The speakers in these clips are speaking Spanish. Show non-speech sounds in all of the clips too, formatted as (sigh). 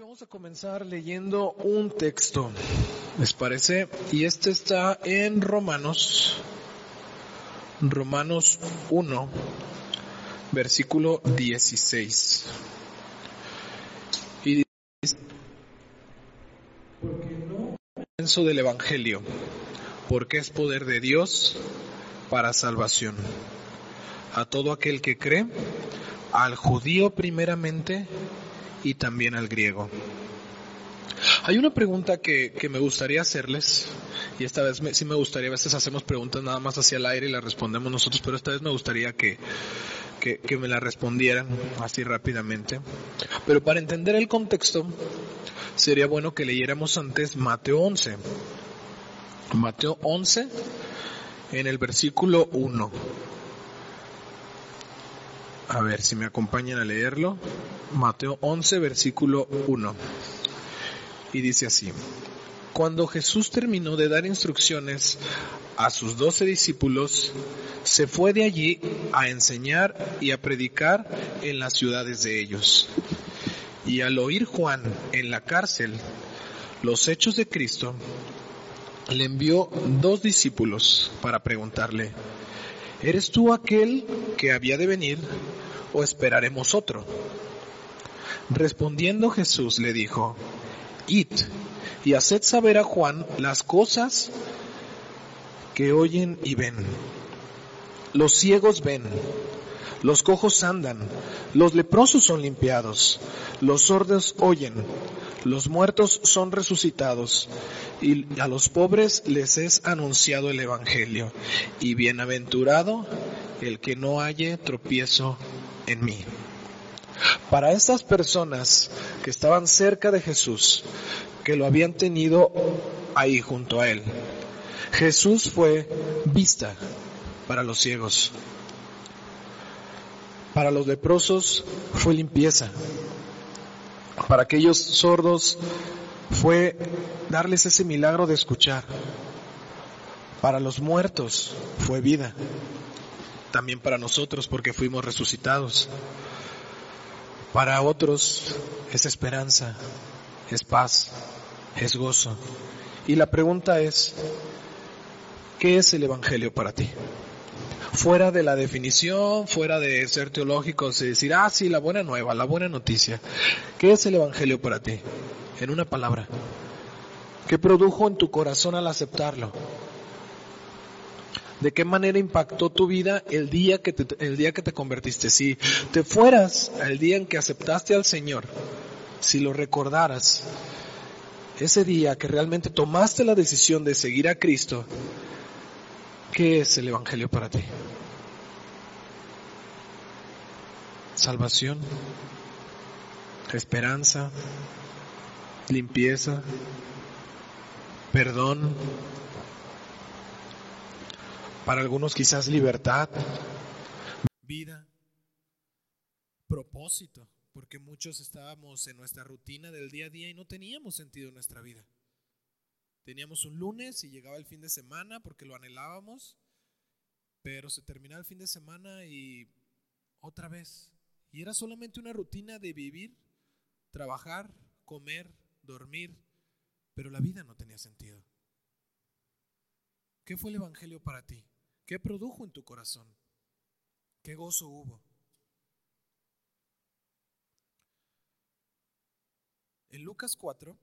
Vamos a comenzar leyendo un texto, ¿les parece? Y este está en Romanos, Romanos 1, versículo 16. Y dice, porque no pienso del Evangelio, porque es poder de Dios para salvación. A todo aquel que cree, al judío primeramente y también al griego. Hay una pregunta que, que me gustaría hacerles, y esta vez me, sí me gustaría, a veces hacemos preguntas nada más hacia el aire y las respondemos nosotros, pero esta vez me gustaría que, que, que me la respondieran así rápidamente. Pero para entender el contexto, sería bueno que leyéramos antes Mateo 11. Mateo 11, en el versículo 1. A ver si me acompañan a leerlo. Mateo 11, versículo 1. Y dice así. Cuando Jesús terminó de dar instrucciones a sus doce discípulos, se fue de allí a enseñar y a predicar en las ciudades de ellos. Y al oír Juan en la cárcel los hechos de Cristo, le envió dos discípulos para preguntarle, ¿eres tú aquel que había de venir o esperaremos otro? Respondiendo Jesús le dijo, Id y haced saber a Juan las cosas que oyen y ven. Los ciegos ven, los cojos andan, los leprosos son limpiados, los sordos oyen, los muertos son resucitados, y a los pobres les es anunciado el Evangelio, y bienaventurado el que no halle tropiezo en mí. Para estas personas que estaban cerca de Jesús, que lo habían tenido ahí junto a él, Jesús fue vista para los ciegos. Para los leprosos fue limpieza. Para aquellos sordos fue darles ese milagro de escuchar. Para los muertos fue vida. También para nosotros porque fuimos resucitados. Para otros es esperanza, es paz, es gozo. Y la pregunta es, ¿qué es el Evangelio para ti? Fuera de la definición, fuera de ser teológicos y decir, ah, sí, la buena nueva, la buena noticia. ¿Qué es el Evangelio para ti? En una palabra. ¿Qué produjo en tu corazón al aceptarlo? ¿De qué manera impactó tu vida el día que te, el día que te convertiste? Si te fueras al día en que aceptaste al Señor, si lo recordaras, ese día que realmente tomaste la decisión de seguir a Cristo, ¿qué es el Evangelio para ti? Salvación, esperanza, limpieza, perdón, para algunos quizás libertad, vida, propósito, porque muchos estábamos en nuestra rutina del día a día y no teníamos sentido en nuestra vida. Teníamos un lunes y llegaba el fin de semana porque lo anhelábamos, pero se terminaba el fin de semana y otra vez. Y era solamente una rutina de vivir, trabajar, comer, dormir, pero la vida no tenía sentido. ¿Qué fue el Evangelio para ti? ¿Qué produjo en tu corazón? ¿Qué gozo hubo? En Lucas 4,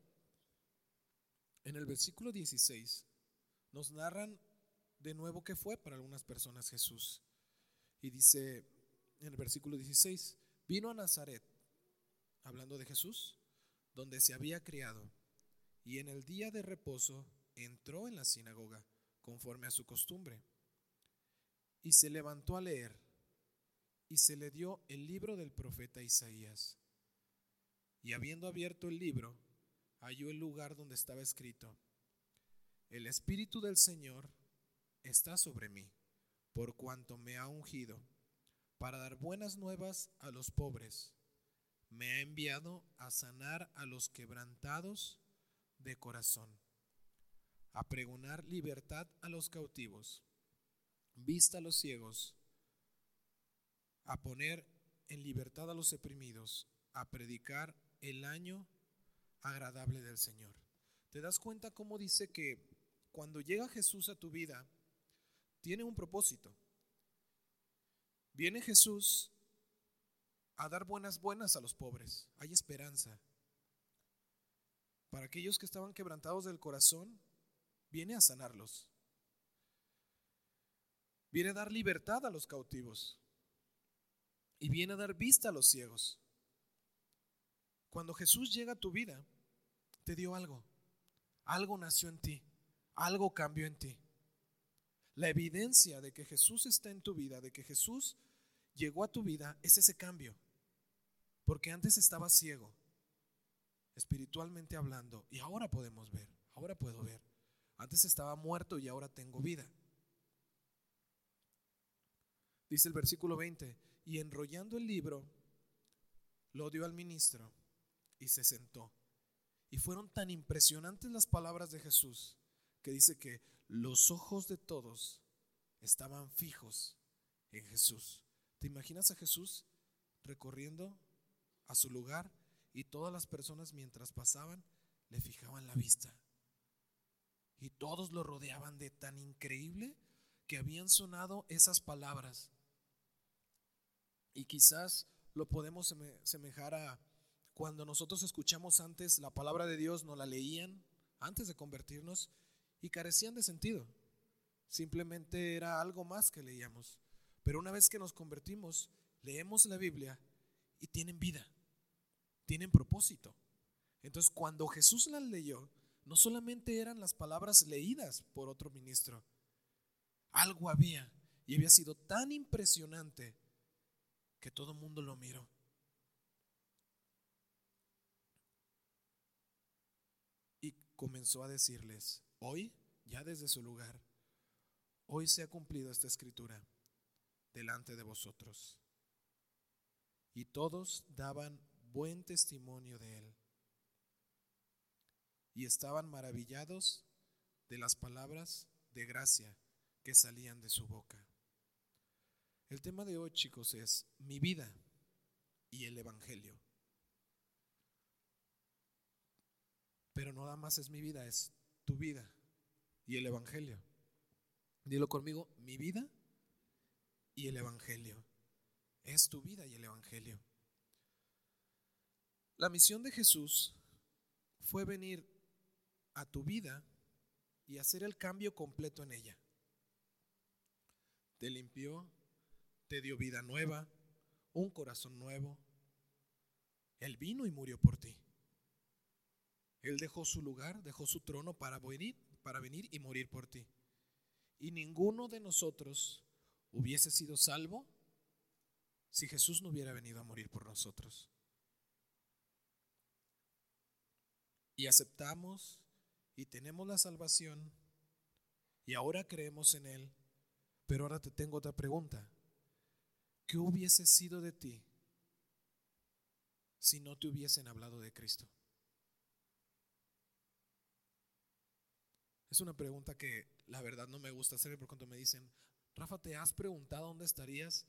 en el versículo 16, nos narran de nuevo qué fue para algunas personas Jesús. Y dice en el versículo 16, vino a Nazaret, hablando de Jesús, donde se había criado, y en el día de reposo entró en la sinagoga, conforme a su costumbre y se levantó a leer, y se le dio el libro del profeta Isaías. Y habiendo abierto el libro, halló el lugar donde estaba escrito, El Espíritu del Señor está sobre mí, por cuanto me ha ungido, para dar buenas nuevas a los pobres. Me ha enviado a sanar a los quebrantados de corazón, a pregonar libertad a los cautivos vista a los ciegos, a poner en libertad a los oprimidos, a predicar el año agradable del Señor. ¿Te das cuenta cómo dice que cuando llega Jesús a tu vida, tiene un propósito? Viene Jesús a dar buenas buenas a los pobres. Hay esperanza. Para aquellos que estaban quebrantados del corazón, viene a sanarlos. Viene a dar libertad a los cautivos. Y viene a dar vista a los ciegos. Cuando Jesús llega a tu vida, te dio algo. Algo nació en ti. Algo cambió en ti. La evidencia de que Jesús está en tu vida, de que Jesús llegó a tu vida, es ese cambio. Porque antes estaba ciego, espiritualmente hablando, y ahora podemos ver, ahora puedo ver. Antes estaba muerto y ahora tengo vida. Dice el versículo 20, y enrollando el libro, lo dio al ministro y se sentó. Y fueron tan impresionantes las palabras de Jesús que dice que los ojos de todos estaban fijos en Jesús. ¿Te imaginas a Jesús recorriendo a su lugar y todas las personas mientras pasaban le fijaban la vista? Y todos lo rodeaban de tan increíble que habían sonado esas palabras. Y quizás lo podemos semejar a cuando nosotros escuchamos antes la palabra de Dios, no la leían antes de convertirnos y carecían de sentido. Simplemente era algo más que leíamos. Pero una vez que nos convertimos, leemos la Biblia y tienen vida, tienen propósito. Entonces, cuando Jesús las leyó, no solamente eran las palabras leídas por otro ministro, algo había y había sido tan impresionante que todo el mundo lo miró. comenzó a decirles, hoy, ya desde su lugar, hoy se ha cumplido esta escritura delante de vosotros. Y todos daban buen testimonio de él. Y estaban maravillados de las palabras de gracia que salían de su boca. El tema de hoy, chicos, es mi vida y el Evangelio. Pero no nada más es mi vida, es tu vida y el Evangelio. Dilo conmigo, mi vida y el Evangelio. Es tu vida y el Evangelio. La misión de Jesús fue venir a tu vida y hacer el cambio completo en ella. Te limpió, te dio vida nueva, un corazón nuevo. Él vino y murió por ti. Él dejó su lugar, dejó su trono para venir, para venir y morir por ti. Y ninguno de nosotros hubiese sido salvo si Jesús no hubiera venido a morir por nosotros. Y aceptamos y tenemos la salvación y ahora creemos en Él. Pero ahora te tengo otra pregunta. ¿Qué hubiese sido de ti si no te hubiesen hablado de Cristo? Es una pregunta que la verdad no me gusta hacer por cuando me dicen, Rafa, ¿te has preguntado dónde estarías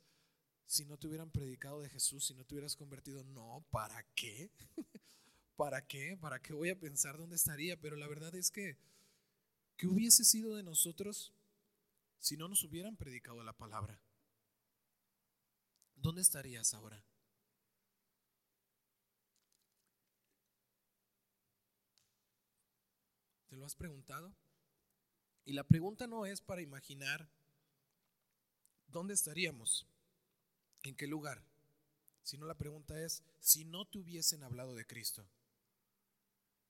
si no te hubieran predicado de Jesús, si no te hubieras convertido? No, ¿para qué? (laughs) ¿Para qué? ¿Para qué voy a pensar dónde estaría? Pero la verdad es que, ¿qué hubiese sido de nosotros si no nos hubieran predicado la palabra? ¿Dónde estarías ahora? ¿Te lo has preguntado? Y la pregunta no es para imaginar dónde estaríamos, en qué lugar, sino la pregunta es si no te hubiesen hablado de Cristo.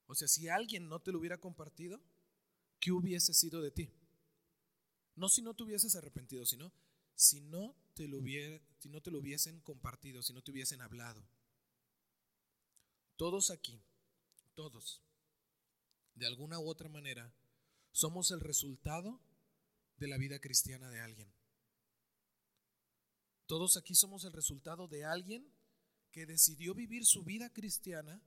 O sea, si alguien no te lo hubiera compartido, ¿qué hubiese sido de ti? No si no te hubieses arrepentido, sino si no te lo, si no te lo hubiesen compartido, si no te hubiesen hablado. Todos aquí, todos, de alguna u otra manera, somos el resultado de la vida cristiana de alguien. Todos aquí somos el resultado de alguien que decidió vivir su vida cristiana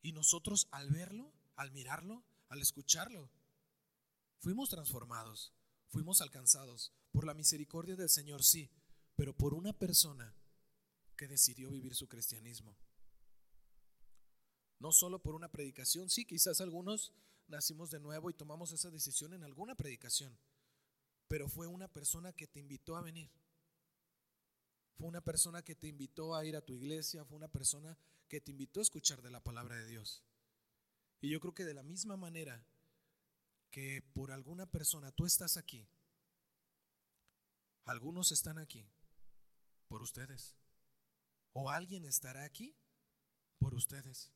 y nosotros al verlo, al mirarlo, al escucharlo, fuimos transformados, fuimos alcanzados por la misericordia del Señor, sí, pero por una persona que decidió vivir su cristianismo. No solo por una predicación, sí, quizás algunos nacimos de nuevo y tomamos esa decisión en alguna predicación, pero fue una persona que te invitó a venir. Fue una persona que te invitó a ir a tu iglesia, fue una persona que te invitó a escuchar de la palabra de Dios. Y yo creo que de la misma manera que por alguna persona tú estás aquí, algunos están aquí por ustedes. O alguien estará aquí por ustedes.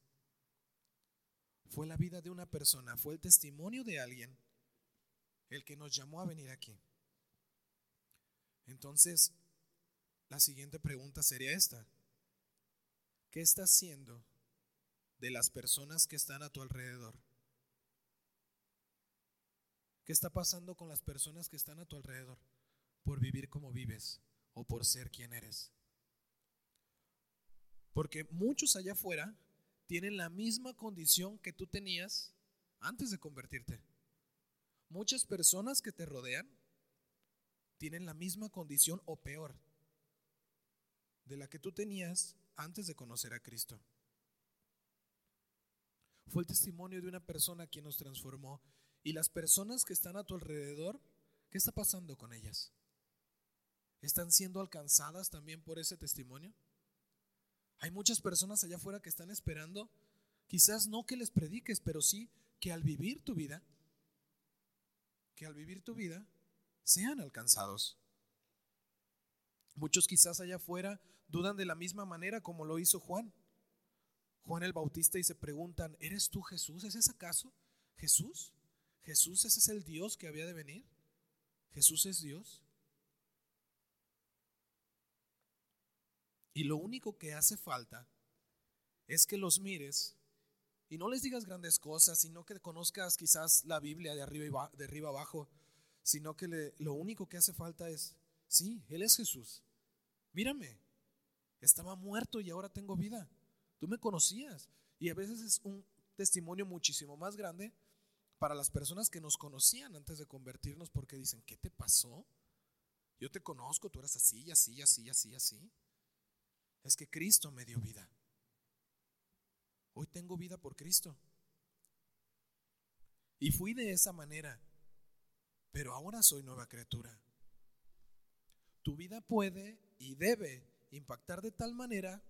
Fue la vida de una persona, fue el testimonio de alguien el que nos llamó a venir aquí. Entonces, la siguiente pregunta sería esta. ¿Qué estás haciendo de las personas que están a tu alrededor? ¿Qué está pasando con las personas que están a tu alrededor por vivir como vives o por ser quien eres? Porque muchos allá afuera tienen la misma condición que tú tenías antes de convertirte. Muchas personas que te rodean tienen la misma condición o peor de la que tú tenías antes de conocer a Cristo. Fue el testimonio de una persona quien nos transformó y las personas que están a tu alrededor, ¿qué está pasando con ellas? ¿Están siendo alcanzadas también por ese testimonio? Hay muchas personas allá afuera que están esperando, quizás no que les prediques, pero sí que al vivir tu vida, que al vivir tu vida sean alcanzados. Muchos quizás allá afuera dudan de la misma manera como lo hizo Juan. Juan el Bautista y se preguntan, ¿eres tú Jesús? ¿Es ese acaso Jesús? ¿Jesús ese es el Dios que había de venir? ¿Jesús es Dios? Y lo único que hace falta es que los mires y no les digas grandes cosas, sino que conozcas quizás la Biblia de arriba, de arriba abajo, sino que lo único que hace falta es, sí, Él es Jesús. Mírame, estaba muerto y ahora tengo vida. Tú me conocías. Y a veces es un testimonio muchísimo más grande para las personas que nos conocían antes de convertirnos porque dicen, ¿qué te pasó? Yo te conozco, tú eras así, así, así, así, así es que Cristo me dio vida. Hoy tengo vida por Cristo. Y fui de esa manera, pero ahora soy nueva criatura. Tu vida puede y debe impactar de tal manera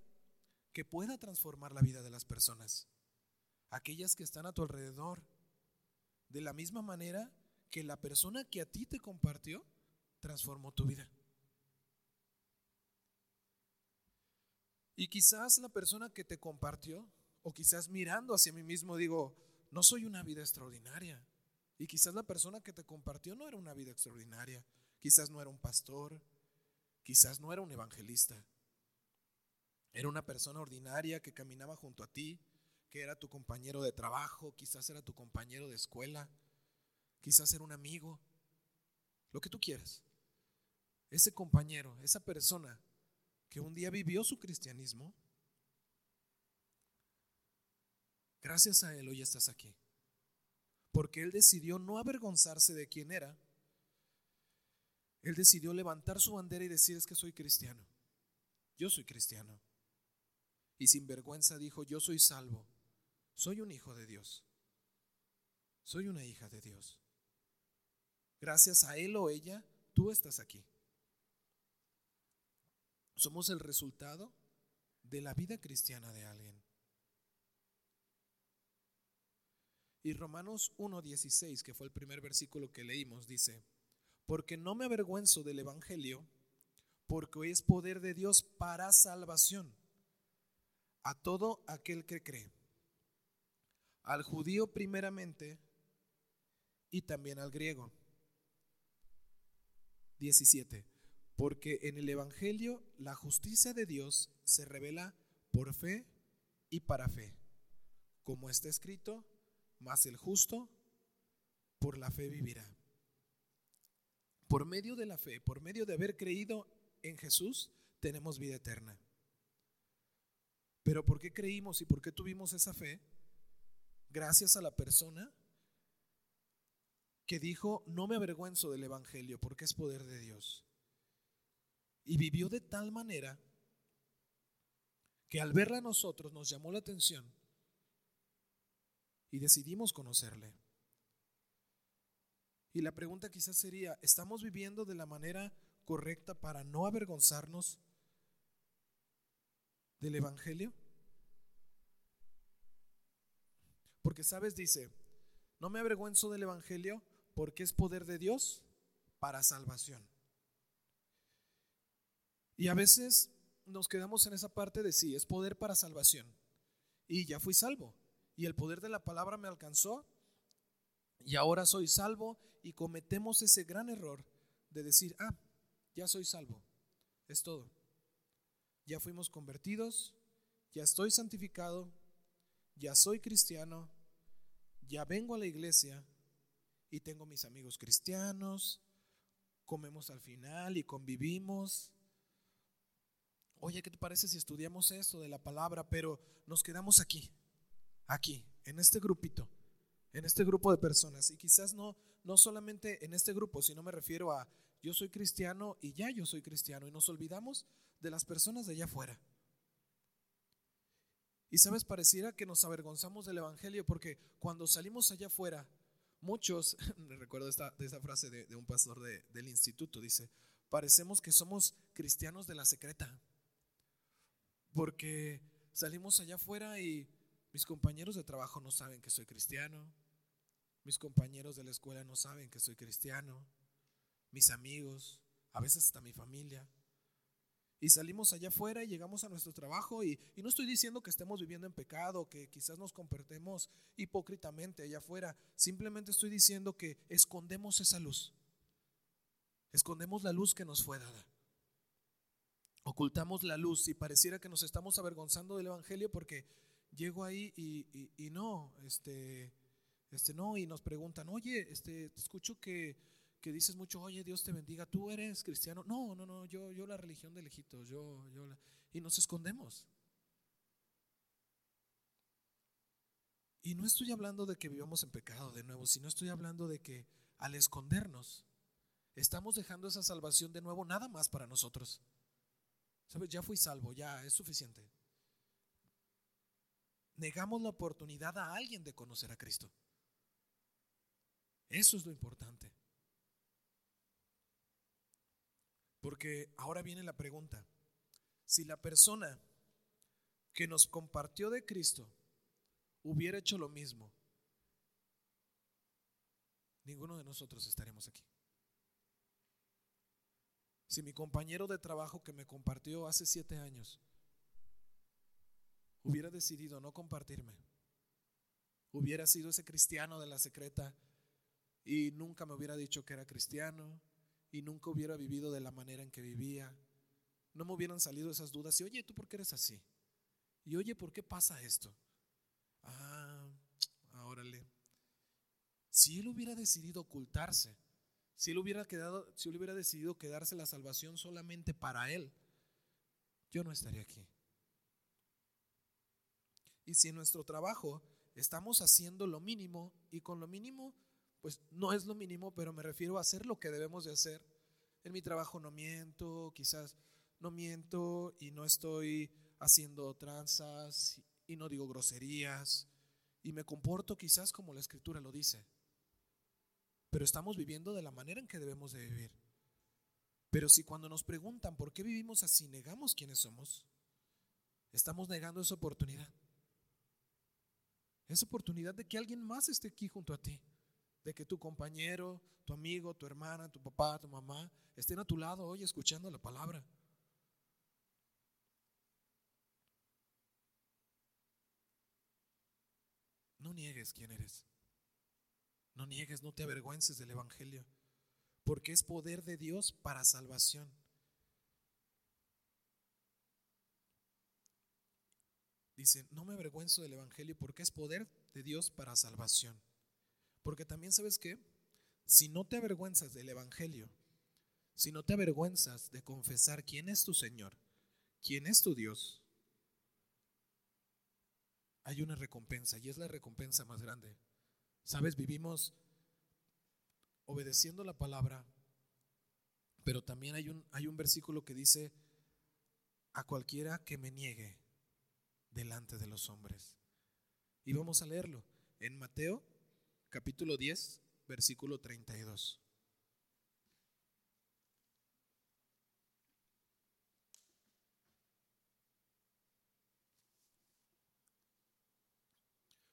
que pueda transformar la vida de las personas, aquellas que están a tu alrededor, de la misma manera que la persona que a ti te compartió transformó tu vida. Y quizás la persona que te compartió, o quizás mirando hacia mí mismo, digo, no soy una vida extraordinaria. Y quizás la persona que te compartió no era una vida extraordinaria. Quizás no era un pastor, quizás no era un evangelista. Era una persona ordinaria que caminaba junto a ti, que era tu compañero de trabajo, quizás era tu compañero de escuela, quizás era un amigo, lo que tú quieras. Ese compañero, esa persona que un día vivió su cristianismo, gracias a Él hoy estás aquí. Porque Él decidió no avergonzarse de quién era. Él decidió levantar su bandera y decir es que soy cristiano. Yo soy cristiano. Y sin vergüenza dijo, yo soy salvo. Soy un hijo de Dios. Soy una hija de Dios. Gracias a Él o ella, tú estás aquí. Somos el resultado de la vida cristiana de alguien. Y Romanos 1.16, que fue el primer versículo que leímos, dice, porque no me avergüenzo del Evangelio, porque es poder de Dios para salvación a todo aquel que cree, al judío primeramente y también al griego. 17 porque en el Evangelio la justicia de Dios se revela por fe y para fe, como está escrito, mas el justo por la fe vivirá. Por medio de la fe, por medio de haber creído en Jesús, tenemos vida eterna. Pero ¿por qué creímos y por qué tuvimos esa fe? Gracias a la persona que dijo, no me avergüenzo del Evangelio porque es poder de Dios. Y vivió de tal manera que al verla a nosotros nos llamó la atención y decidimos conocerle. Y la pregunta quizás sería, ¿estamos viviendo de la manera correcta para no avergonzarnos del Evangelio? Porque, ¿sabes? Dice, no me avergüenzo del Evangelio porque es poder de Dios para salvación. Y a veces nos quedamos en esa parte de sí, es poder para salvación. Y ya fui salvo. Y el poder de la palabra me alcanzó. Y ahora soy salvo. Y cometemos ese gran error de decir, ah, ya soy salvo. Es todo. Ya fuimos convertidos. Ya estoy santificado. Ya soy cristiano. Ya vengo a la iglesia. Y tengo mis amigos cristianos. Comemos al final y convivimos oye, ¿qué te parece si estudiamos esto de la palabra? Pero nos quedamos aquí, aquí, en este grupito, en este grupo de personas. Y quizás no, no solamente en este grupo, sino me refiero a yo soy cristiano y ya yo soy cristiano. Y nos olvidamos de las personas de allá afuera. Y sabes, pareciera que nos avergonzamos del Evangelio porque cuando salimos allá afuera, muchos, (laughs) recuerdo esta, de esa frase de, un pastor del instituto, dice, parecemos que somos cristianos de la secreta porque salimos allá afuera y mis compañeros de trabajo no saben que soy cristiano, mis compañeros de la escuela no saben que soy cristiano, mis amigos, a veces hasta mi familia. Y salimos allá afuera y llegamos a nuestro trabajo y, no estoy diciendo que estemos viviendo en pecado, que quizás nos comportemos hipócritamente allá afuera, simplemente estoy diciendo que escondemos esa luz, escondemos la luz que nos fue dada. Ocultamos la luz y pareciera que nos estamos avergonzando del Evangelio porque llego ahí y, no, este, este no, y nos preguntan, oye, este, te escucho que, que, dices mucho, oye, Dios te bendiga, tú eres cristiano. No, no, no, yo, yo la religión de lejitos, yo, yo y nos escondemos. Y no estoy hablando de que vivamos en pecado de nuevo, sino estoy hablando de que al escondernos, estamos dejando esa salvación de nuevo nada más para nosotros. ¿Sabes? Ya fui salvo, ya es suficiente. Negamos la oportunidad a alguien de conocer a Cristo. Eso es lo importante. Porque ahora viene la pregunta. Si la persona que nos compartió de Cristo hubiera hecho lo mismo, ninguno de nosotros estaremos aquí. Si mi compañero de trabajo que me compartió hace siete años hubiera decidido no compartirme, hubiera sido ese cristiano de la secreta y nunca me hubiera dicho que era cristiano y nunca hubiera vivido de la manera en que vivía, no me hubieran salido esas dudas y oye, ¿tú por qué eres así? Y oye, ¿por qué pasa esto? Ah, órale. Si él hubiera decidido ocultarse, si él hubiera quedado, si él hubiera decidido quedarse la salvación solamente para él, yo no estaría aquí. Y si en nuestro trabajo estamos haciendo lo mínimo y con lo mínimo, pues no es lo mínimo, pero me refiero a hacer lo que debemos de hacer. En mi trabajo no miento, quizás no miento y no estoy haciendo tranzas y no digo groserías y me comporto quizás como la escritura lo dice pero estamos viviendo de la manera en que debemos de vivir. Pero si cuando nos preguntan por qué vivimos así, negamos quiénes somos, estamos negando esa oportunidad. Esa oportunidad de que alguien más esté aquí junto a ti, de que tu compañero, tu amigo, tu hermana, tu papá, tu mamá estén a tu lado hoy escuchando la palabra. No niegues quién eres. No niegues, no te avergüences del Evangelio, porque es poder de Dios para salvación. Dice, no me avergüenzo del Evangelio porque es poder de Dios para salvación. Porque también sabes que, si no te avergüenzas del Evangelio, si no te avergüenzas de confesar quién es tu Señor, quién es tu Dios, hay una recompensa y es la recompensa más grande. Sabes, vivimos obedeciendo la palabra, pero también hay un, hay un versículo que dice, a cualquiera que me niegue delante de los hombres. Y vamos a leerlo. en Mateo capítulo 10, versículo 32.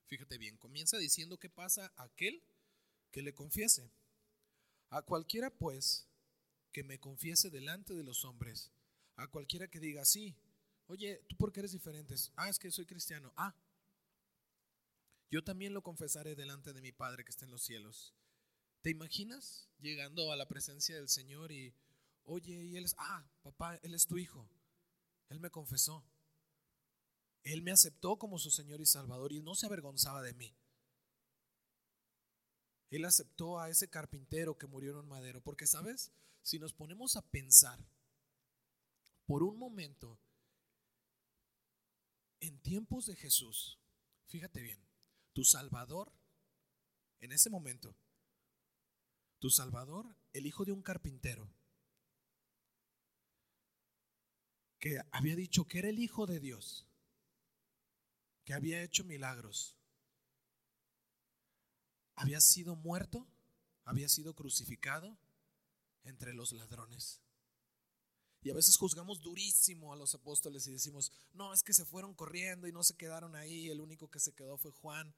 Fíjate bien, comienza diciendo qué pasa a aquel que le confiese. A cualquiera pues que me confiese delante de los hombres, a cualquiera que diga, sí, oye, ¿tú por qué eres diferente? Ah, es que soy cristiano. Ah, yo también lo confesaré delante de mi Padre que está en los cielos. ¿Te imaginas llegando a la presencia del Señor y, oye, y él es, ah, papá, él es tu hijo, él me confesó, él me aceptó como su Señor y Salvador y no se avergonzaba de mí. Él aceptó a ese carpintero que murió en un madero, porque sabes, si nos ponemos a pensar por un momento en tiempos de Jesús, fíjate bien, tu Salvador, en ese momento, tu Salvador, el hijo de un carpintero, que había dicho que era el hijo de Dios, que había hecho milagros, había sido muerto, había sido crucificado entre los ladrones. Y a veces juzgamos durísimo a los apóstoles y decimos, no, es que se fueron corriendo y no se quedaron ahí, el único que se quedó fue Juan.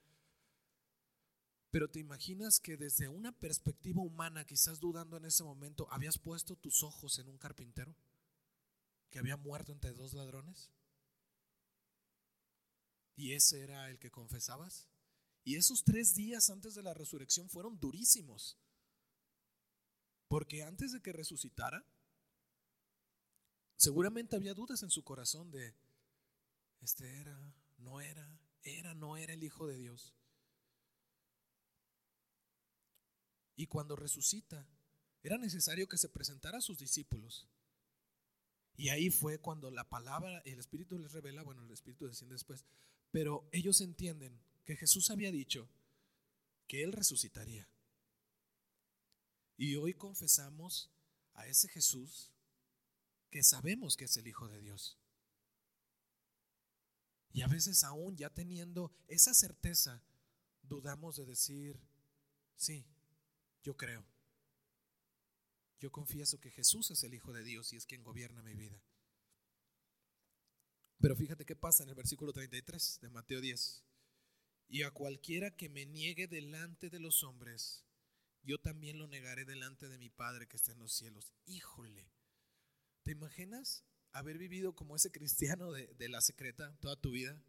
Pero te imaginas que desde una perspectiva humana, quizás dudando en ese momento, habías puesto tus ojos en un carpintero que había muerto entre dos ladrones. Y ese era el que confesabas. Y esos tres días antes de la resurrección fueron durísimos. Porque antes de que resucitara, seguramente había dudas en su corazón de, este era, no era, era, no era el Hijo de Dios. Y cuando resucita, era necesario que se presentara a sus discípulos. Y ahí fue cuando la palabra, el Espíritu les revela, bueno, el Espíritu desciende después, pero ellos entienden que Jesús había dicho que Él resucitaría. Y hoy confesamos a ese Jesús que sabemos que es el Hijo de Dios. Y a veces aún ya teniendo esa certeza, dudamos de decir, sí, yo creo. Yo confieso que Jesús es el Hijo de Dios y es quien gobierna mi vida. Pero fíjate qué pasa en el versículo 33 de Mateo 10. Y a cualquiera que me niegue delante de los hombres, yo también lo negaré delante de mi Padre que está en los cielos. Híjole, ¿te imaginas haber vivido como ese cristiano de, la secreta toda tu vida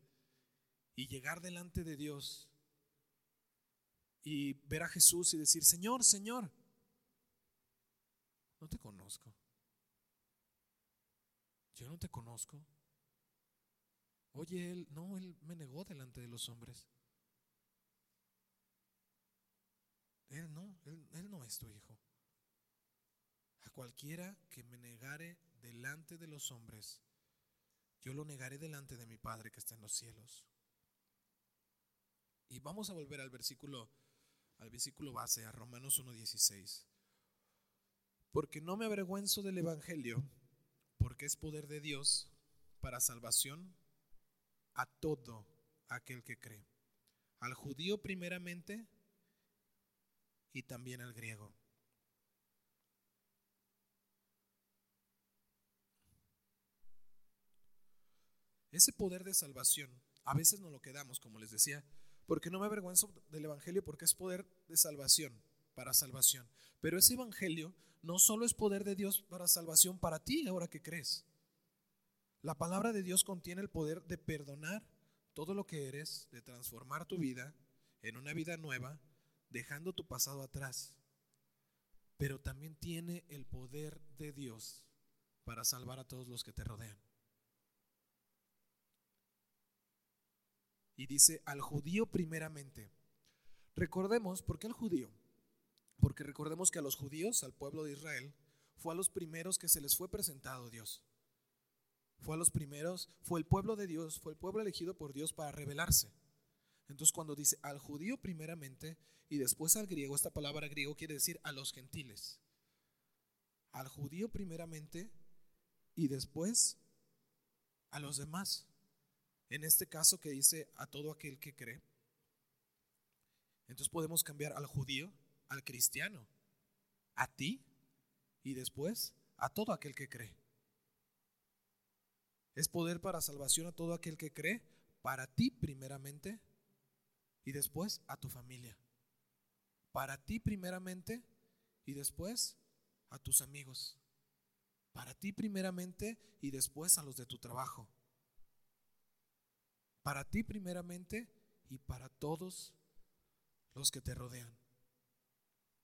y llegar delante de Dios y ver a Jesús y decir, Señor, Señor, no te conozco. Yo no te conozco. Oye, él, no, él me negó delante de los hombres. Él no, él, él no es tu hijo. Cualquiera que me negare delante de los hombres, yo lo negaré delante de mi Padre que está en los cielos. Y vamos a volver al versículo al versículo base, a Romanos 1.16. Porque no me avergüenzo del Evangelio, porque es poder de Dios para salvación a todo aquel que cree, al judío primeramente y también al griego. Ese poder de salvación, a veces no lo quedamos, como les decía, porque no me avergüenzo del Evangelio porque es poder de salvación, para salvación. Pero ese Evangelio no solo es poder de Dios para salvación para ti ahora que crees. La palabra de Dios contiene el poder de perdonar todo lo que eres, de transformar tu vida en una vida nueva, dejando tu pasado atrás. Pero también tiene el poder de Dios para salvar a todos los que te rodean. Y dice al judío primeramente. Recordemos, ¿por qué al judío? Porque recordemos que a los judíos, al pueblo de Israel, fue a los primeros que se les fue presentado Dios. Fue a los primeros, fue el pueblo de Dios, fue el pueblo elegido por Dios para revelarse. Entonces cuando dice al judío primeramente y después al griego, esta palabra griego quiere decir a los gentiles. Al judío primeramente y después a los demás. En este caso que dice a todo aquel que cree. Entonces podemos cambiar al judío, al cristiano, a ti y después a todo aquel que cree. Es poder para salvación a todo aquel que cree, para ti primeramente y después a tu familia. Para ti primeramente y después a tus amigos. Para ti primeramente y después a los de tu trabajo. Para ti primeramente y para todos los que te rodean.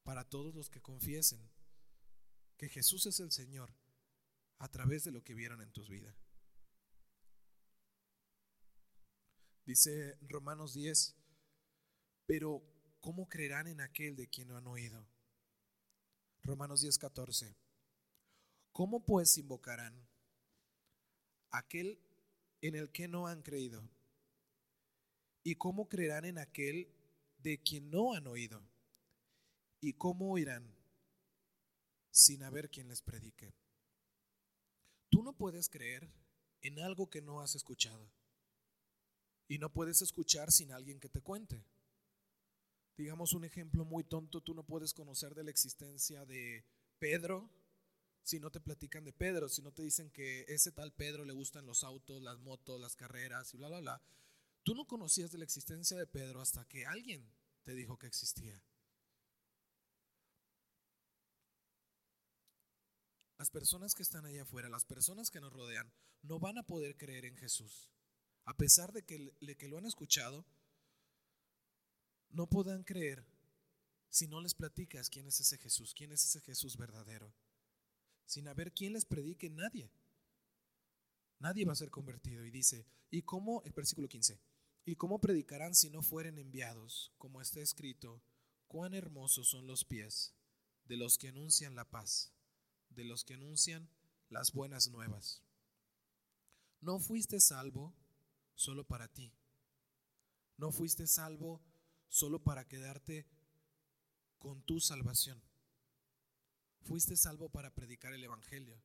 Para todos los que confiesen que Jesús es el Señor a través de lo que vieron en tus vidas. Dice Romanos 10, pero ¿cómo creerán en aquel de quien no han oído? Romanos 10, 14. ¿Cómo pues invocarán aquel en el que no han creído? ¿Y cómo creerán en aquel de quien no han oído? ¿Y cómo oirán sin haber quien les predique? Tú no puedes creer en algo que no has escuchado. Y no puedes escuchar sin alguien que te cuente. Digamos un ejemplo muy tonto, tú no puedes conocer de la existencia de Pedro si no te platican de Pedro, si no te dicen que ese tal Pedro le gustan los autos, las motos, las carreras y bla, bla, bla. Tú no conocías de la existencia de Pedro hasta que alguien te dijo que existía. Las personas que están allá afuera, las personas que nos rodean, no van a poder creer en Jesús. A pesar de que, que lo han escuchado, no puedan creer si no les platicas quién es ese Jesús, quién es ese Jesús verdadero sin haber quien les predique, nadie. Nadie va a ser convertido. Y dice, ¿y cómo, el versículo 15, ¿y cómo predicarán si no fueren enviados? Como está escrito, cuán hermosos son los pies de los que anuncian la paz, de los que anuncian las buenas nuevas. No fuiste salvo solo para ti. No fuiste salvo solo para quedarte con tu salvación. Fuiste salvo para predicar el Evangelio.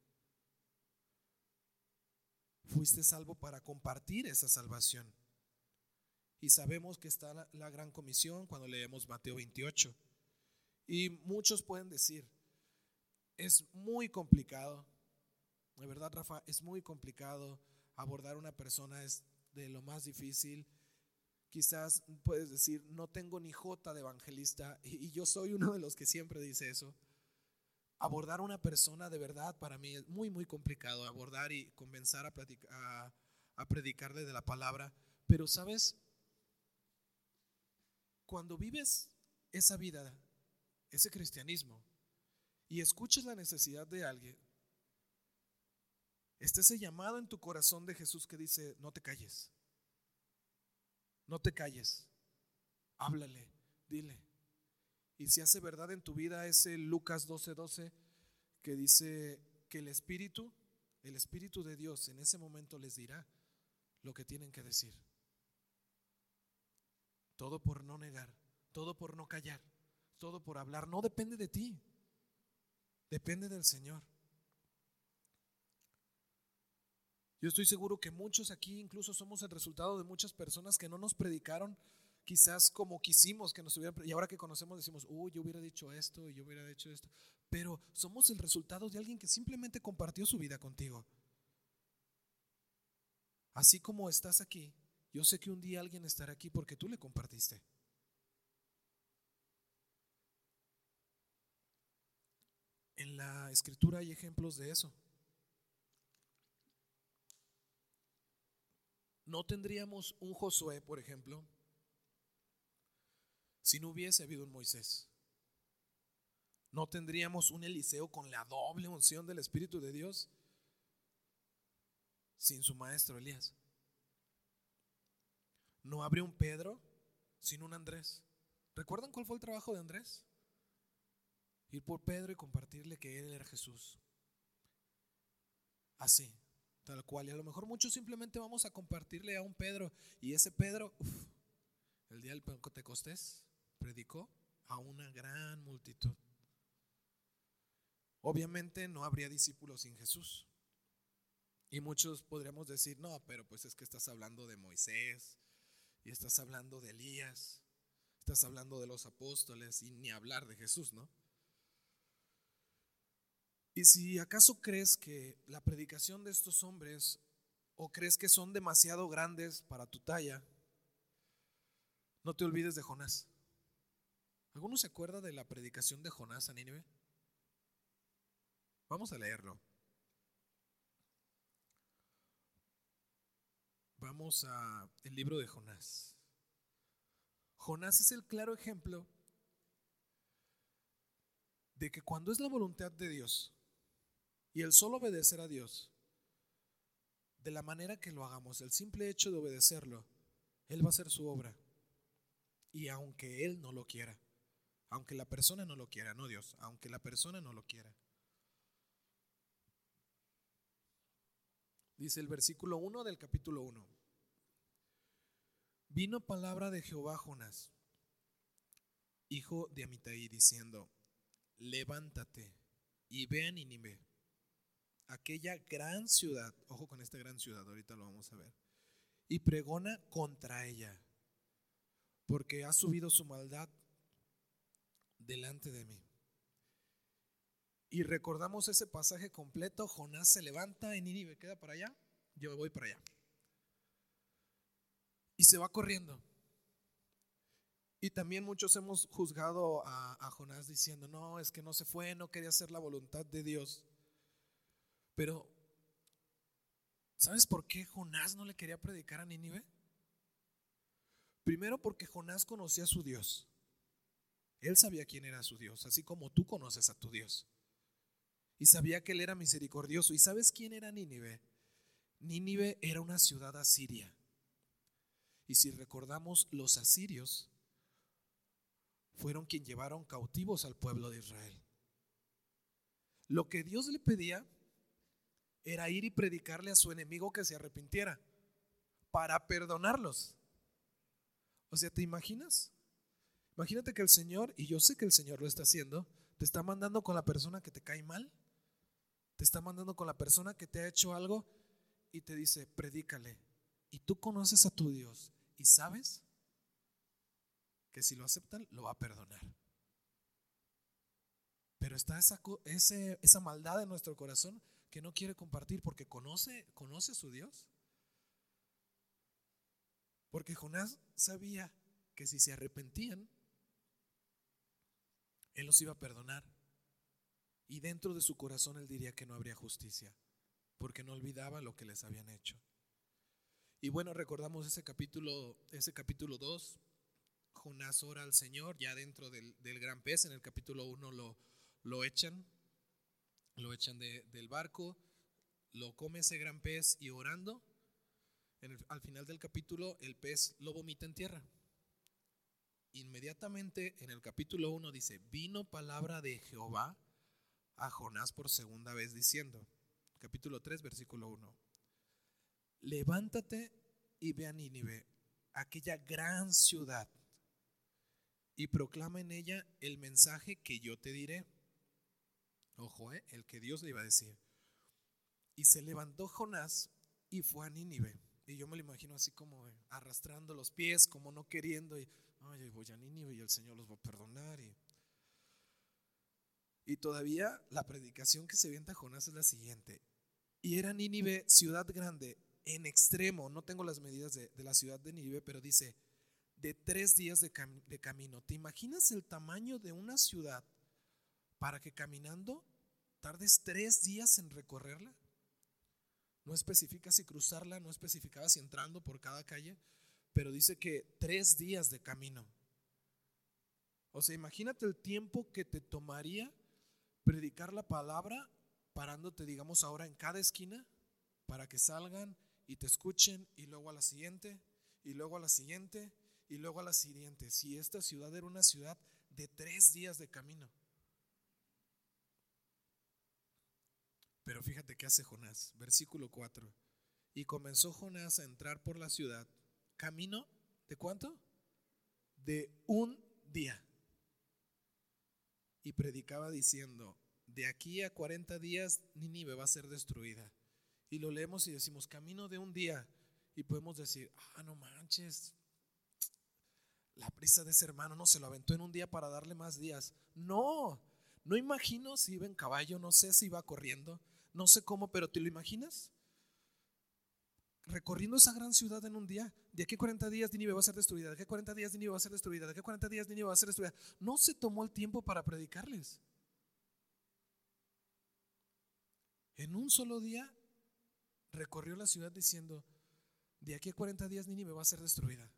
Fuiste salvo para compartir esa salvación. Y sabemos que está la, gran comisión cuando leemos Mateo 28. Y muchos pueden decir, es muy complicado, de verdad Rafa, es muy complicado abordar a una persona, es de lo más difícil. Quizás puedes decir, no tengo ni jota de evangelista, y yo soy uno de los que siempre dice eso abordar a una persona de verdad para mí es muy, muy complicado, abordar y comenzar a, a, predicarle de la palabra. Pero sabes, cuando vives esa vida, ese cristianismo, y escuchas la necesidad de alguien, está ese llamado en tu corazón de Jesús que dice, no te calles, no te calles, háblale, dile. Y si hace verdad en tu vida ese Lucas 12:12 12, que dice que el Espíritu, el Espíritu de Dios en ese momento les dirá lo que tienen que decir. Todo por no negar, todo por no callar, todo por hablar. No depende de ti, depende del Señor. Yo estoy seguro que muchos aquí incluso somos el resultado de muchas personas que no nos predicaron quizás como quisimos que nos hubieran, y ahora que conocemos decimos, uy, yo hubiera dicho esto y yo hubiera dicho esto, pero somos el resultado de alguien que simplemente compartió su vida contigo. Así como estás aquí, yo sé que un día alguien estará aquí porque tú le compartiste. En la escritura hay ejemplos de eso. No tendríamos un Josué, por ejemplo, si no hubiese habido un Moisés. No tendríamos un Eliseo con la doble unción del Espíritu de Dios sin su maestro Elías. No habría un Pedro sin un Andrés. ¿Recuerdan cuál fue el trabajo de Andrés? Ir por Pedro y compartirle que él era Jesús. Así, tal cual. Y a lo mejor muchos simplemente vamos a compartirle a un Pedro. Y ese Pedro, el día del Pentecostés, predicó a una gran multitud. Obviamente no habría discípulos sin Jesús. Y muchos podríamos decir, no, pero pues es que estás hablando de Moisés estás hablando de Elías, estás hablando de los apóstoles y ni hablar de Jesús, ¿no? Y si acaso crees que la predicación de estos hombres o crees que son demasiado grandes para tu talla, no te olvides de Jonás. ¿Alguno se acuerda de la predicación de Jonás a Nínive? Vamos a leerlo. Vamos a el libro de Jonás. Jonás es el claro ejemplo de que cuando es la voluntad de Dios y el solo obedecer a Dios, de la manera que lo hagamos, el simple hecho de obedecerlo, Él va a hacer su obra. Y aunque Él no lo quiera, aunque la persona no lo quiera, no Dios, aunque la persona no lo quiera. Dice el versículo 1 del capítulo 1. Vino palabra de Jehová Jonás, hijo de Amitai, diciendo, levántate y ve a Nínive, aquella gran ciudad, ojo con esta gran ciudad, ahorita lo vamos a ver, y pregona contra ella, porque ha subido su maldad delante de mí. Y recordamos ese pasaje completo, Jonás se levanta en Nínive, queda para allá, yo voy para allá. Y se va corriendo. Y también muchos hemos juzgado a, a, Jonás diciendo, no, es que no se fue, no quería hacer la voluntad de Dios. Pero, ¿sabes por qué Jonás no le quería predicar a Nínive? Primero porque Jonás conocía a su Dios. Él sabía quién era su Dios, así como tú conoces a tu Dios. Y sabía que Él era misericordioso. ¿Y sabes quién era Nínive? Nínive era una ciudad asiria. Y si recordamos, los asirios fueron quienes llevaron cautivos al pueblo de Israel. Lo que Dios le pedía era ir y predicarle a su enemigo que se arrepintiera para perdonarlos. O sea, ¿te imaginas? Imagínate que el Señor, y yo sé que el Señor lo está haciendo, te está mandando con la persona que te cae mal, te está mandando con la persona que te ha hecho algo y te dice, predícale. Y tú conoces a tu Dios y sabes que si lo aceptan, lo va a perdonar. Pero está esa, esa maldad en nuestro corazón que no quiere compartir porque conoce, conoce a su Dios. Porque Jonás sabía que si se arrepentían, él los iba a perdonar. Y dentro de su corazón él diría que no habría justicia, porque no olvidaba lo que les habían hecho. Y bueno, recordamos ese capítulo, ese capítulo 2, Jonás ora al Señor, ya dentro del, gran pez, en el capítulo 1 lo, lo echan, lo echan del barco, lo come ese gran pez y orando, al final del capítulo el pez lo vomita en tierra inmediatamente en el capítulo 1 dice, vino palabra de Jehová a Jonás por segunda vez diciendo, capítulo 3, versículo 1, levántate y ve a Nínive, aquella gran ciudad, y proclama en ella el mensaje que yo te diré. Ojo, eh, el que Dios le iba a decir. Y se levantó Jonás y fue a Nínive. Y yo me lo imagino así como arrastrando los pies, como no queriendo. Y, voy a Nínive y el Señor los va a perdonar. Y todavía la predicación que se vienta Jonás es la siguiente. Y era Nínive ciudad grande, en extremo, no tengo las medidas de, la ciudad de Nínive, pero dice, de tres días de, de camino. ¿Te imaginas el tamaño de una ciudad para que caminando tardes tres días en recorrerla? No especifica si cruzarla, no especificaba si entrando por cada calle, pero dice que tres días de camino. O sea, imagínate el tiempo que te tomaría predicar la palabra parándote, digamos, ahora en cada esquina para que salgan y te escuchen y luego a la siguiente y luego a la siguiente y luego a la siguiente. Si esta ciudad era una ciudad de tres días de camino. Pero fíjate qué hace Jonás, versículo 4. Y comenzó Jonás a entrar por la ciudad camino de cuánto? De un día. Y predicaba diciendo, de aquí a 40 días Nínive va a ser destruida. Y lo leemos y decimos, camino de un día. Y podemos decir, ah, no manches, la prisa de ese hermano no se lo aventó en un día para darle más días. No, no imagino si iba en caballo, no sé si iba corriendo, no sé cómo, pero ¿te lo imaginas? Recorriendo esa gran ciudad en un día, de aquí a 40 días Nínive va a ser destruida, de aquí a 40 días Nínive va a ser destruida, de aquí a 40 días Nínive va a ser destruida. No se tomó el tiempo para predicarles. En un solo día recorrió la ciudad diciendo, de aquí a 40 días Nínive va a ser destruida.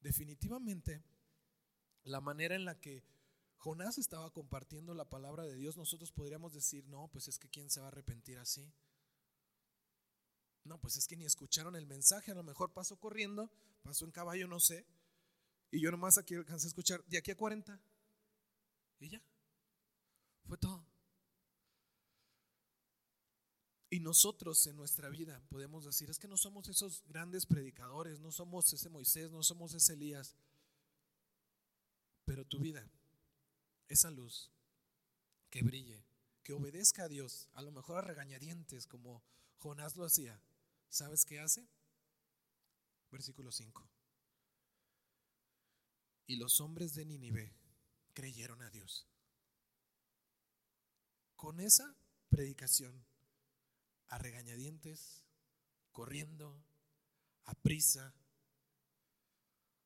Definitivamente, la manera en la que Jonás estaba compartiendo la palabra de Dios, nosotros podríamos decir, no, pues es que ¿quién se va a arrepentir así? No, pues es que ni escucharon el mensaje, a lo mejor pasó corriendo, pasó en caballo, no sé, y yo nomás aquí alcancé a escuchar de aquí a 40. Y ya, fue todo. Y nosotros en nuestra vida podemos decir, es que no somos esos grandes predicadores, no somos ese Moisés, no somos ese Elías, pero tu vida, esa luz que brille, que obedezca a Dios, a lo mejor a regañadientes como Jonás lo hacía, ¿sabes qué hace? Versículo 5. Y los hombres de Nínive creyeron a Dios. Con esa predicación a regañadientes, corriendo, a prisa.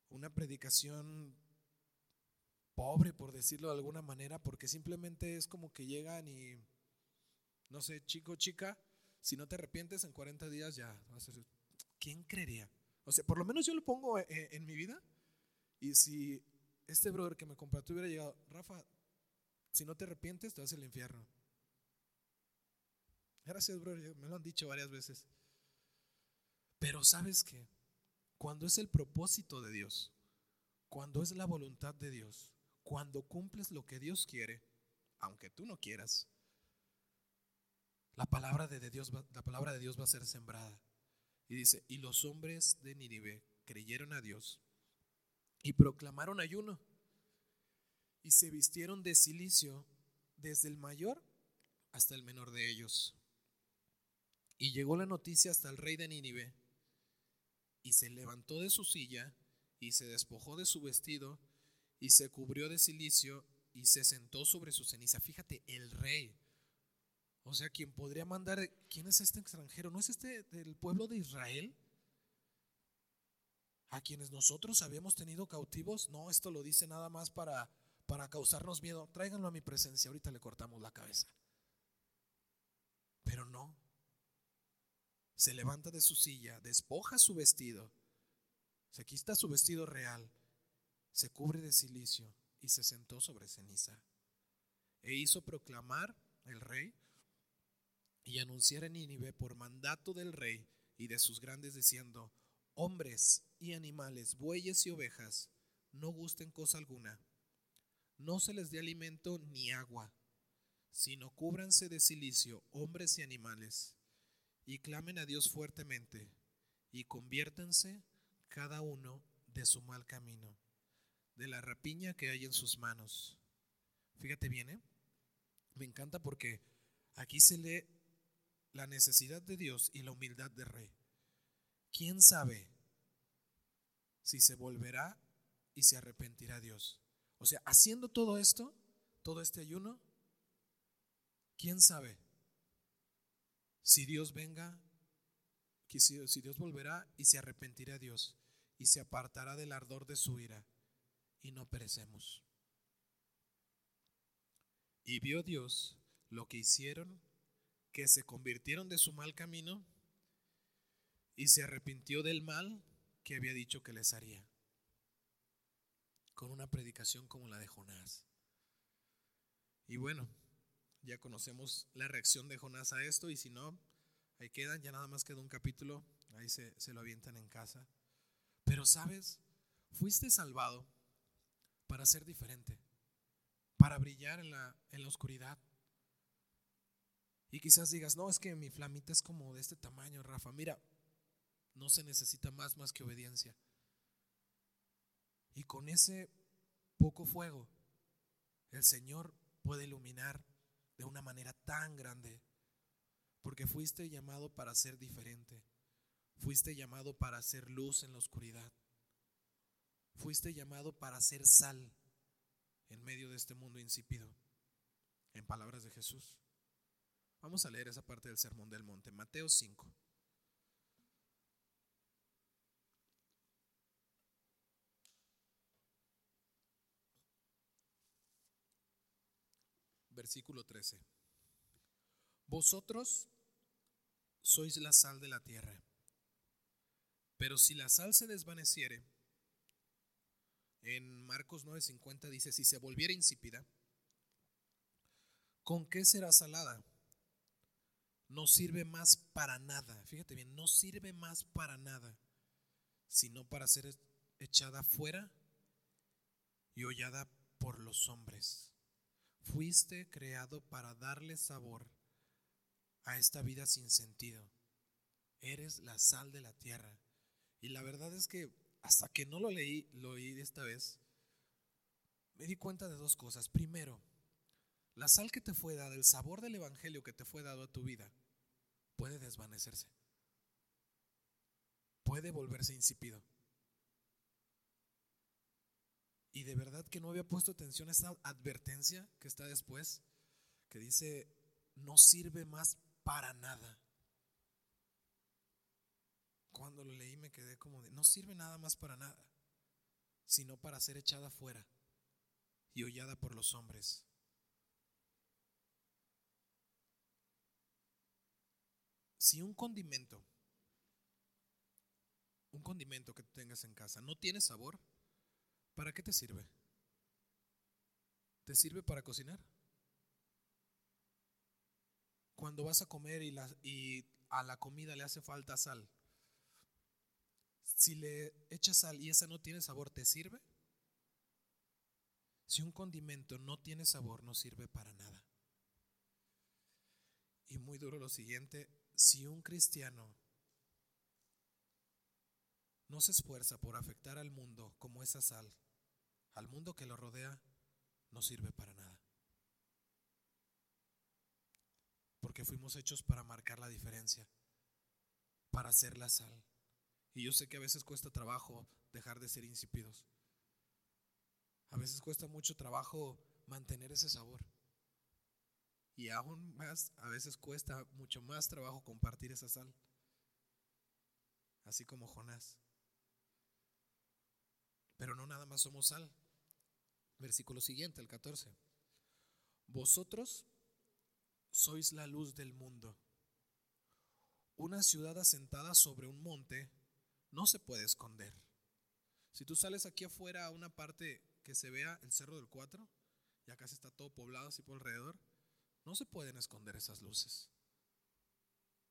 Una predicación pobre, por decirlo de alguna manera, porque simplemente es como que llegan y, no sé, chico, chica, si no te arrepientes en 40 días ya. ¿Quién creería? O sea, por lo menos yo lo pongo en, en mi vida y si este brother que me compartió hubiera llegado, Rafa, si no te arrepientes te vas al infierno. Gracias, bro, me lo han dicho varias veces. Pero sabes que cuando es el propósito de Dios, cuando es la voluntad de Dios, cuando cumples lo que Dios quiere, aunque tú no quieras, la palabra de Dios, la palabra de Dios va a ser sembrada. Y dice, y los hombres de Nínive creyeron a Dios y proclamaron ayuno y se vistieron de silicio desde el mayor hasta el menor de ellos. Y llegó la noticia hasta el rey de Nínive, y se levantó de su silla, y se despojó de su vestido, y se cubrió de silicio, y se sentó sobre su ceniza. Fíjate, el rey. O sea, quien podría mandar, ¿quién es este extranjero? ¿No es este del pueblo de Israel? A quienes nosotros habíamos tenido cautivos. No, esto lo dice nada más para, para causarnos miedo. Tráiganlo a mi presencia, ahorita le cortamos la cabeza. Pero no, se levanta de su silla, despoja su vestido, se quita su vestido real, se cubre de silicio y se sentó sobre ceniza. E hizo proclamar el rey y anunciar en Nínive por mandato del rey y de sus grandes diciendo, hombres y animales, bueyes y ovejas, no gusten cosa alguna, no se les dé alimento ni agua, sino cúbranse de silicio hombres y animales y clamen a Dios fuertemente y conviértanse cada uno de su mal camino, de la rapiña que hay en sus manos. Fíjate bien, ¿eh? me encanta porque aquí se lee la necesidad de Dios y la humildad del rey. ¿Quién sabe si se volverá y se arrepentirá Dios? O sea, haciendo todo esto, todo este ayuno, ¿quién sabe si Dios venga, si Dios volverá y se arrepentirá Dios y se apartará del ardor de su ira y no perecemos. Y vio Dios lo que hicieron, que se convirtieron de su mal camino y se arrepintió del mal que había dicho que les haría. Con una predicación como la de Jonás. Y bueno, ya conocemos la reacción de Jonás a esto y si no, ahí quedan, ya nada más queda un capítulo, ahí se, lo avientan en casa. Pero sabes, fuiste salvado para ser diferente, para brillar en la, en la oscuridad. Y quizás digas, no, es que mi flamita es como de este tamaño, Rafa. Mira, no se necesita más más que obediencia. Y con ese poco fuego, el Señor puede iluminar de una manera tan grande. Porque fuiste llamado para ser diferente. Fuiste llamado para hacer luz en la oscuridad. fuiste llamado para ser sal en medio de este mundo insípido, en palabras de Jesús. Vamos a leer esa parte del Sermón del Monte, Mateo 5. Versículo 13. Vosotros sois la sal de la tierra, pero si la sal se desvaneciere, en Marcos 9:50 dice, si se volviera insípida, ¿con qué será salada? No sirve más para nada. Fíjate bien, no sirve más para nada, sino para ser echada fuera y hollada por los hombres. Fuiste creado para darle sabor a esta vida sin sentido. Eres la sal de la tierra. Y la verdad es que hasta que no lo leí, lo oí esta vez, me di cuenta de dos cosas. Primero, la sal que te fue dada, el sabor del Evangelio que te fue dado a tu vida, puede desvanecerse. Puede volverse insípido. Y de verdad que no había puesto atención a esa advertencia que está después, que dice, no sirve más para nada. Cuando lo leí me quedé como de, no sirve nada más para nada, sino para ser echada fuera y hollada por los hombres. Si un condimento, un condimento que tengas en casa no tiene sabor, ¿para qué te sirve? ¿Te sirve para cocinar? Cuando vas a comer y, y a la comida le hace falta sal, si le echas sal y esa no tiene sabor, ¿te sirve? Si un condimento no tiene sabor, no sirve para nada. Y muy duro lo siguiente, si un cristiano no se esfuerza por afectar al mundo como esa sal, al mundo que lo rodea, no sirve para nada. Porque fuimos hechos para marcar la diferencia, para hacer la sal. Y yo sé que a veces cuesta trabajo dejar de ser insípidos. A veces cuesta mucho trabajo mantener ese sabor. Y aún más, a veces cuesta mucho más trabajo compartir esa sal. Así como Jonás. Pero no nada más somos sal. Versículo siguiente, el 14. Vosotros sois la luz del mundo. Una ciudad asentada sobre un monte no se puede esconder. Si tú sales aquí afuera a una parte que se vea el Cerro del Cuatro, y acá se está todo poblado así por alrededor, no se pueden esconder esas luces.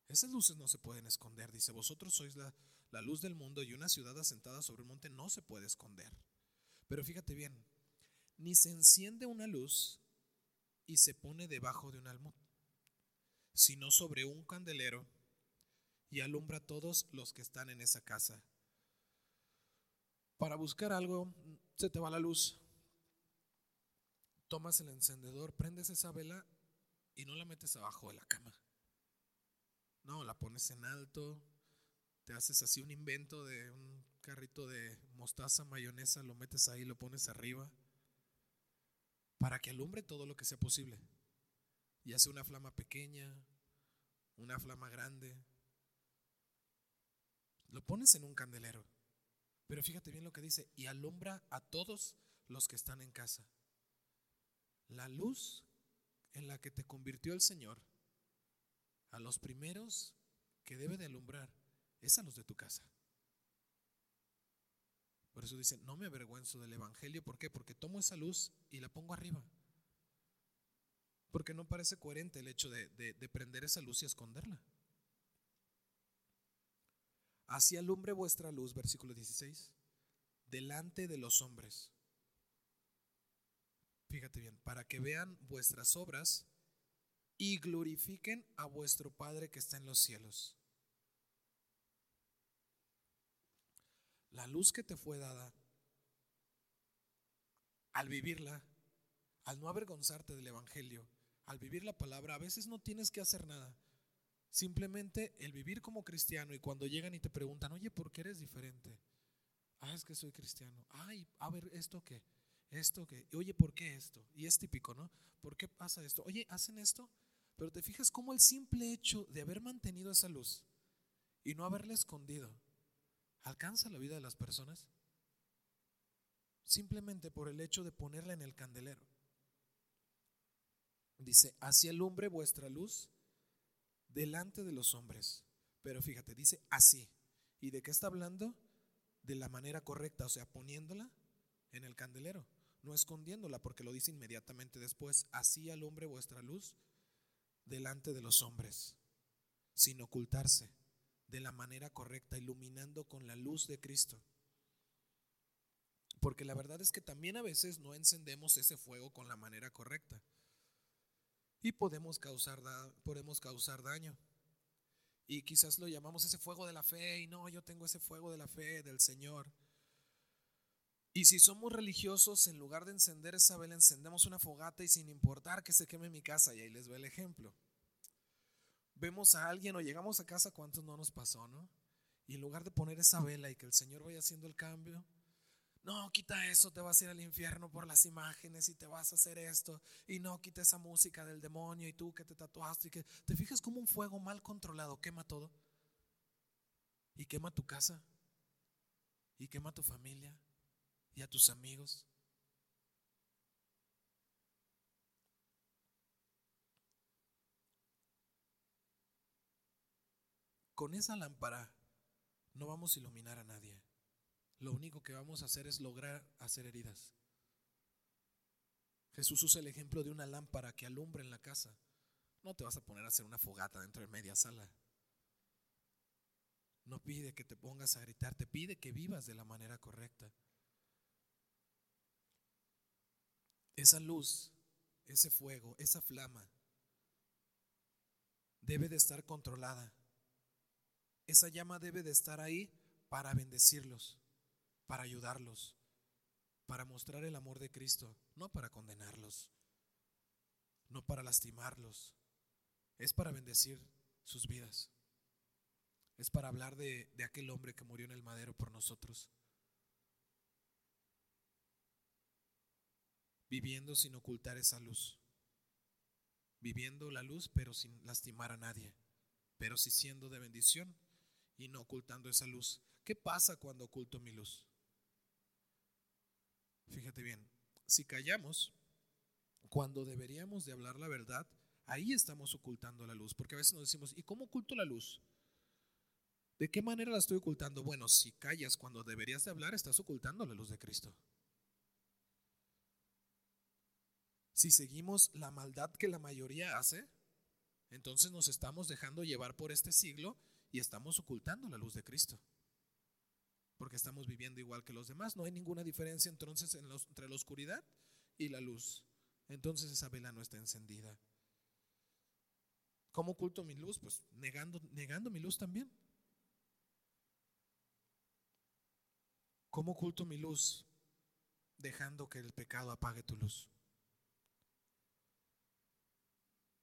Esas luces no se pueden esconder. Dice, vosotros sois la, luz del mundo y una ciudad asentada sobre un monte no se puede esconder. Pero fíjate bien, ni se enciende una luz y se pone debajo de un almud, sino sobre un candelero y alumbra a todos los que están en esa casa. Para buscar algo, se te va la luz. Tomas el encendedor, prendes esa vela y no la metes abajo de la cama. No, la pones en alto, te haces así un invento de un carrito de mostaza, mayonesa, lo metes ahí, lo pones arriba, para que alumbre todo lo que sea posible. Y hace una flama pequeña, una flama grande, lo pones en un candelero. Pero fíjate bien lo que dice, y alumbra a todos los que están en casa. La luz en la que te convirtió el Señor, a los primeros que debe de alumbrar, es a los de tu casa. Por eso dice, no me avergüenzo del Evangelio. ¿Por qué? Porque tomo esa luz y la pongo arriba. Porque no parece coherente el hecho de, de prender esa luz y esconderla. Así alumbre vuestra luz, versículo 16, delante de los hombres. Fíjate bien, para que vean vuestras obras y glorifiquen a vuestro Padre que está en los cielos. La luz que te fue dada, al vivirla, al no avergonzarte del Evangelio, al vivir la palabra, a veces no tienes que hacer nada. Simplemente el vivir como cristiano y cuando llegan y te preguntan, oye, ¿por qué eres diferente? Ah, es que soy cristiano. Ay, a ver, ¿esto qué? ¿Esto qué? Oye, ¿por qué esto? Y es típico, ¿no? ¿Por qué pasa esto? Oye, ¿hacen esto? Pero te fijas cómo el simple hecho de haber mantenido esa luz y no haberla escondido alcanza la vida de las personas simplemente por el hecho de ponerla en el candelero. Dice, hacia alumbre vuestra luz delante de los hombres. Pero fíjate, dice así. ¿Y de qué está hablando? De la manera correcta, o sea, poniéndola en el candelero, no escondiéndola, porque lo dice inmediatamente después, así alumbre vuestra luz delante de los hombres, sin ocultarse, de la manera correcta, iluminando con la luz de Cristo. Porque la verdad es que también a veces no encendemos ese fuego con la manera correcta. Y podemos causar, podemos causar daño. Y quizás lo llamamos ese fuego de la fe. Y no, yo tengo ese fuego de la fe del Señor. Y si somos religiosos, en lugar de encender esa vela, encendemos una fogata y sin importar que se queme mi casa. Y ahí les ve el ejemplo. Vemos a alguien o llegamos a casa, ¿cuántos no nos pasó, no? Y en lugar de poner esa vela y que el Señor vaya haciendo el cambio, no, quita eso, te vas a ir al infierno por las imágenes y te vas a hacer esto. Y no, quita esa música del demonio y tú que te tatuaste y que te fijas como un fuego mal controlado quema todo. Y quema tu casa. Y quema tu familia y a tus amigos. Con esa lámpara no vamos a iluminar a nadie lo único que vamos a hacer es lograr hacer heridas. Jesús usa el ejemplo de una lámpara que alumbra en la casa. No te vas a poner a hacer una fogata dentro de media sala. No pide que te pongas a gritar, te pide que vivas de la manera correcta. Esa luz, ese fuego, esa flama debe de estar controlada. Esa llama debe de estar ahí para bendecirlos para ayudarlos, para mostrar el amor de Cristo, no para condenarlos, no para lastimarlos, es para bendecir sus vidas, es para hablar de, de aquel hombre que murió en el madero por nosotros. Viviendo sin ocultar esa luz, viviendo la luz pero sin lastimar a nadie, pero sí siendo de bendición y no ocultando esa luz. ¿Qué pasa cuando oculto mi luz? Fíjate bien, si callamos cuando deberíamos de hablar la verdad, ahí estamos ocultando la luz, porque a veces nos decimos, ¿y cómo oculto la luz? ¿De qué manera la estoy ocultando? Bueno, si callas cuando deberías de hablar, estás ocultando la luz de Cristo. Si seguimos la maldad que la mayoría hace, entonces nos estamos dejando llevar por este siglo y estamos ocultando la luz de Cristo porque estamos viviendo igual que los demás. No hay ninguna diferencia entonces entre la oscuridad y la luz. Entonces esa vela no está encendida. ¿Cómo oculto mi luz? Pues negando, negando mi luz también. ¿Cómo oculto mi luz? Dejando que el pecado apague tu luz.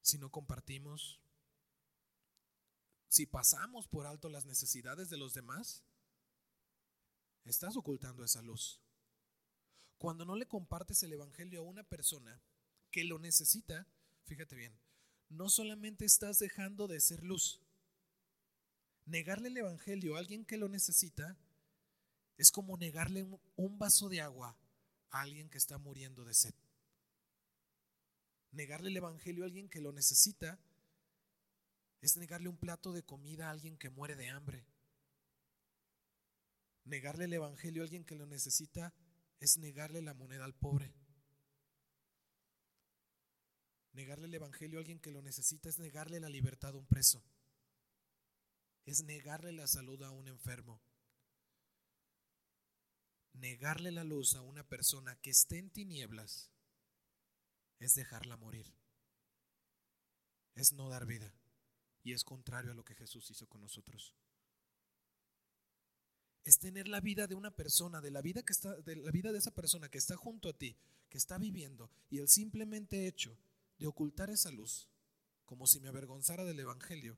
Si no compartimos, si pasamos por alto las necesidades de los demás, estás ocultando esa luz. Cuando no le compartes el Evangelio a una persona que lo necesita, fíjate bien, no solamente estás dejando de ser luz. Negarle el Evangelio a alguien que lo necesita es como negarle un vaso de agua a alguien que está muriendo de sed. Negarle el Evangelio a alguien que lo necesita es negarle un plato de comida a alguien que muere de hambre. Negarle el Evangelio a alguien que lo necesita es negarle la moneda al pobre. Negarle el Evangelio a alguien que lo necesita es negarle la libertad a un preso. Es negarle la salud a un enfermo. Negarle la luz a una persona que esté en tinieblas es dejarla morir. Es no dar vida. Y es contrario a lo que Jesús hizo con nosotros es tener la vida de una persona, de la vida que está, de la vida de esa persona que está junto a ti, que está viviendo, y el simplemente hecho de ocultar esa luz, como si me avergonzara del Evangelio,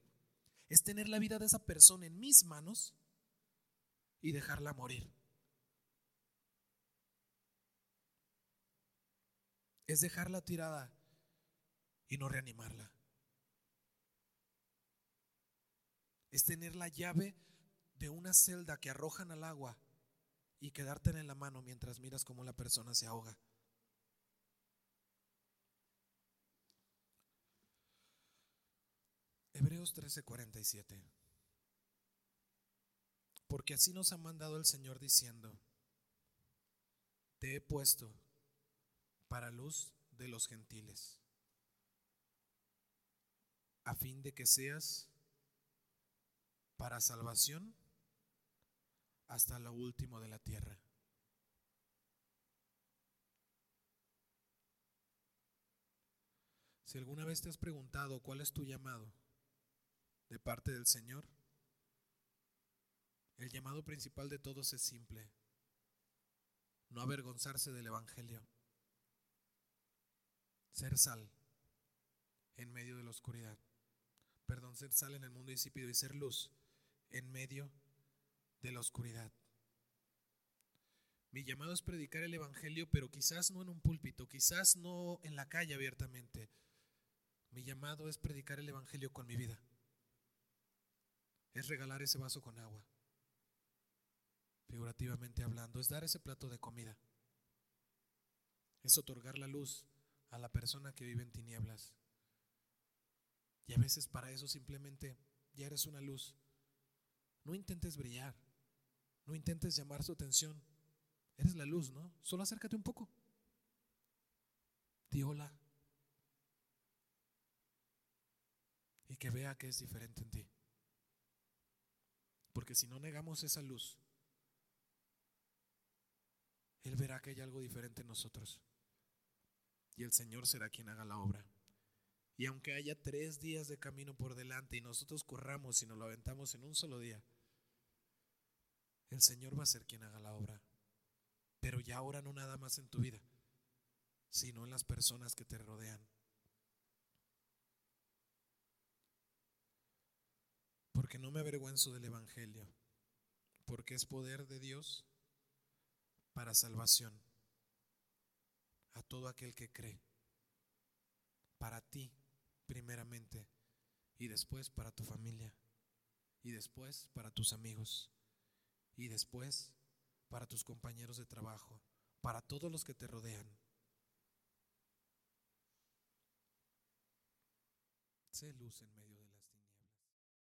es tener la vida de esa persona en mis manos y dejarla morir. Es dejarla tirada y no reanimarla. Es tener la llave de una celda que arrojan al agua y quedarte en la mano mientras miras cómo la persona se ahoga. Hebreos 13:47. Porque así nos ha mandado el Señor diciendo, te he puesto para luz de los gentiles, a fin de que seas para salvación hasta lo último de la tierra. Si alguna vez te has preguntado cuál es tu llamado, de parte del Señor? El llamado principal de todos es simple, no avergonzarse del Evangelio, ser sal en medio de la oscuridad, perdón, ser sal en el mundo insípido y ser luz en medio de la oscuridad. Mi llamado es predicar el Evangelio, pero quizás no en un púlpito, quizás no en la calle abiertamente. Mi llamado es predicar el Evangelio con mi vida es regalar ese vaso con agua, figurativamente hablando, es dar ese plato de comida, es otorgar la luz a la persona que vive en tinieblas. Y a veces para eso simplemente ya eres una luz. No intentes brillar, no intentes llamar su atención. Eres la luz, ¿no? Solo acércate un poco. Di hola. Y que vea que es diferente en ti. Porque si no negamos esa luz, Él verá que hay algo diferente en nosotros. Y el Señor será quien haga la obra. Y aunque haya tres días de camino por delante y nosotros corramos y nos lo aventamos en un solo día, el Señor va a ser quien haga la obra. Pero ya ahora no nada más en tu vida, sino en las personas que te rodean. porque no me avergüenzo del Evangelio, porque es poder de Dios para salvación a todo aquel que cree, para ti primeramente y después para tu familia y después para tus amigos y después para tus compañeros de trabajo, para todos los que te rodean. Sé luz en medio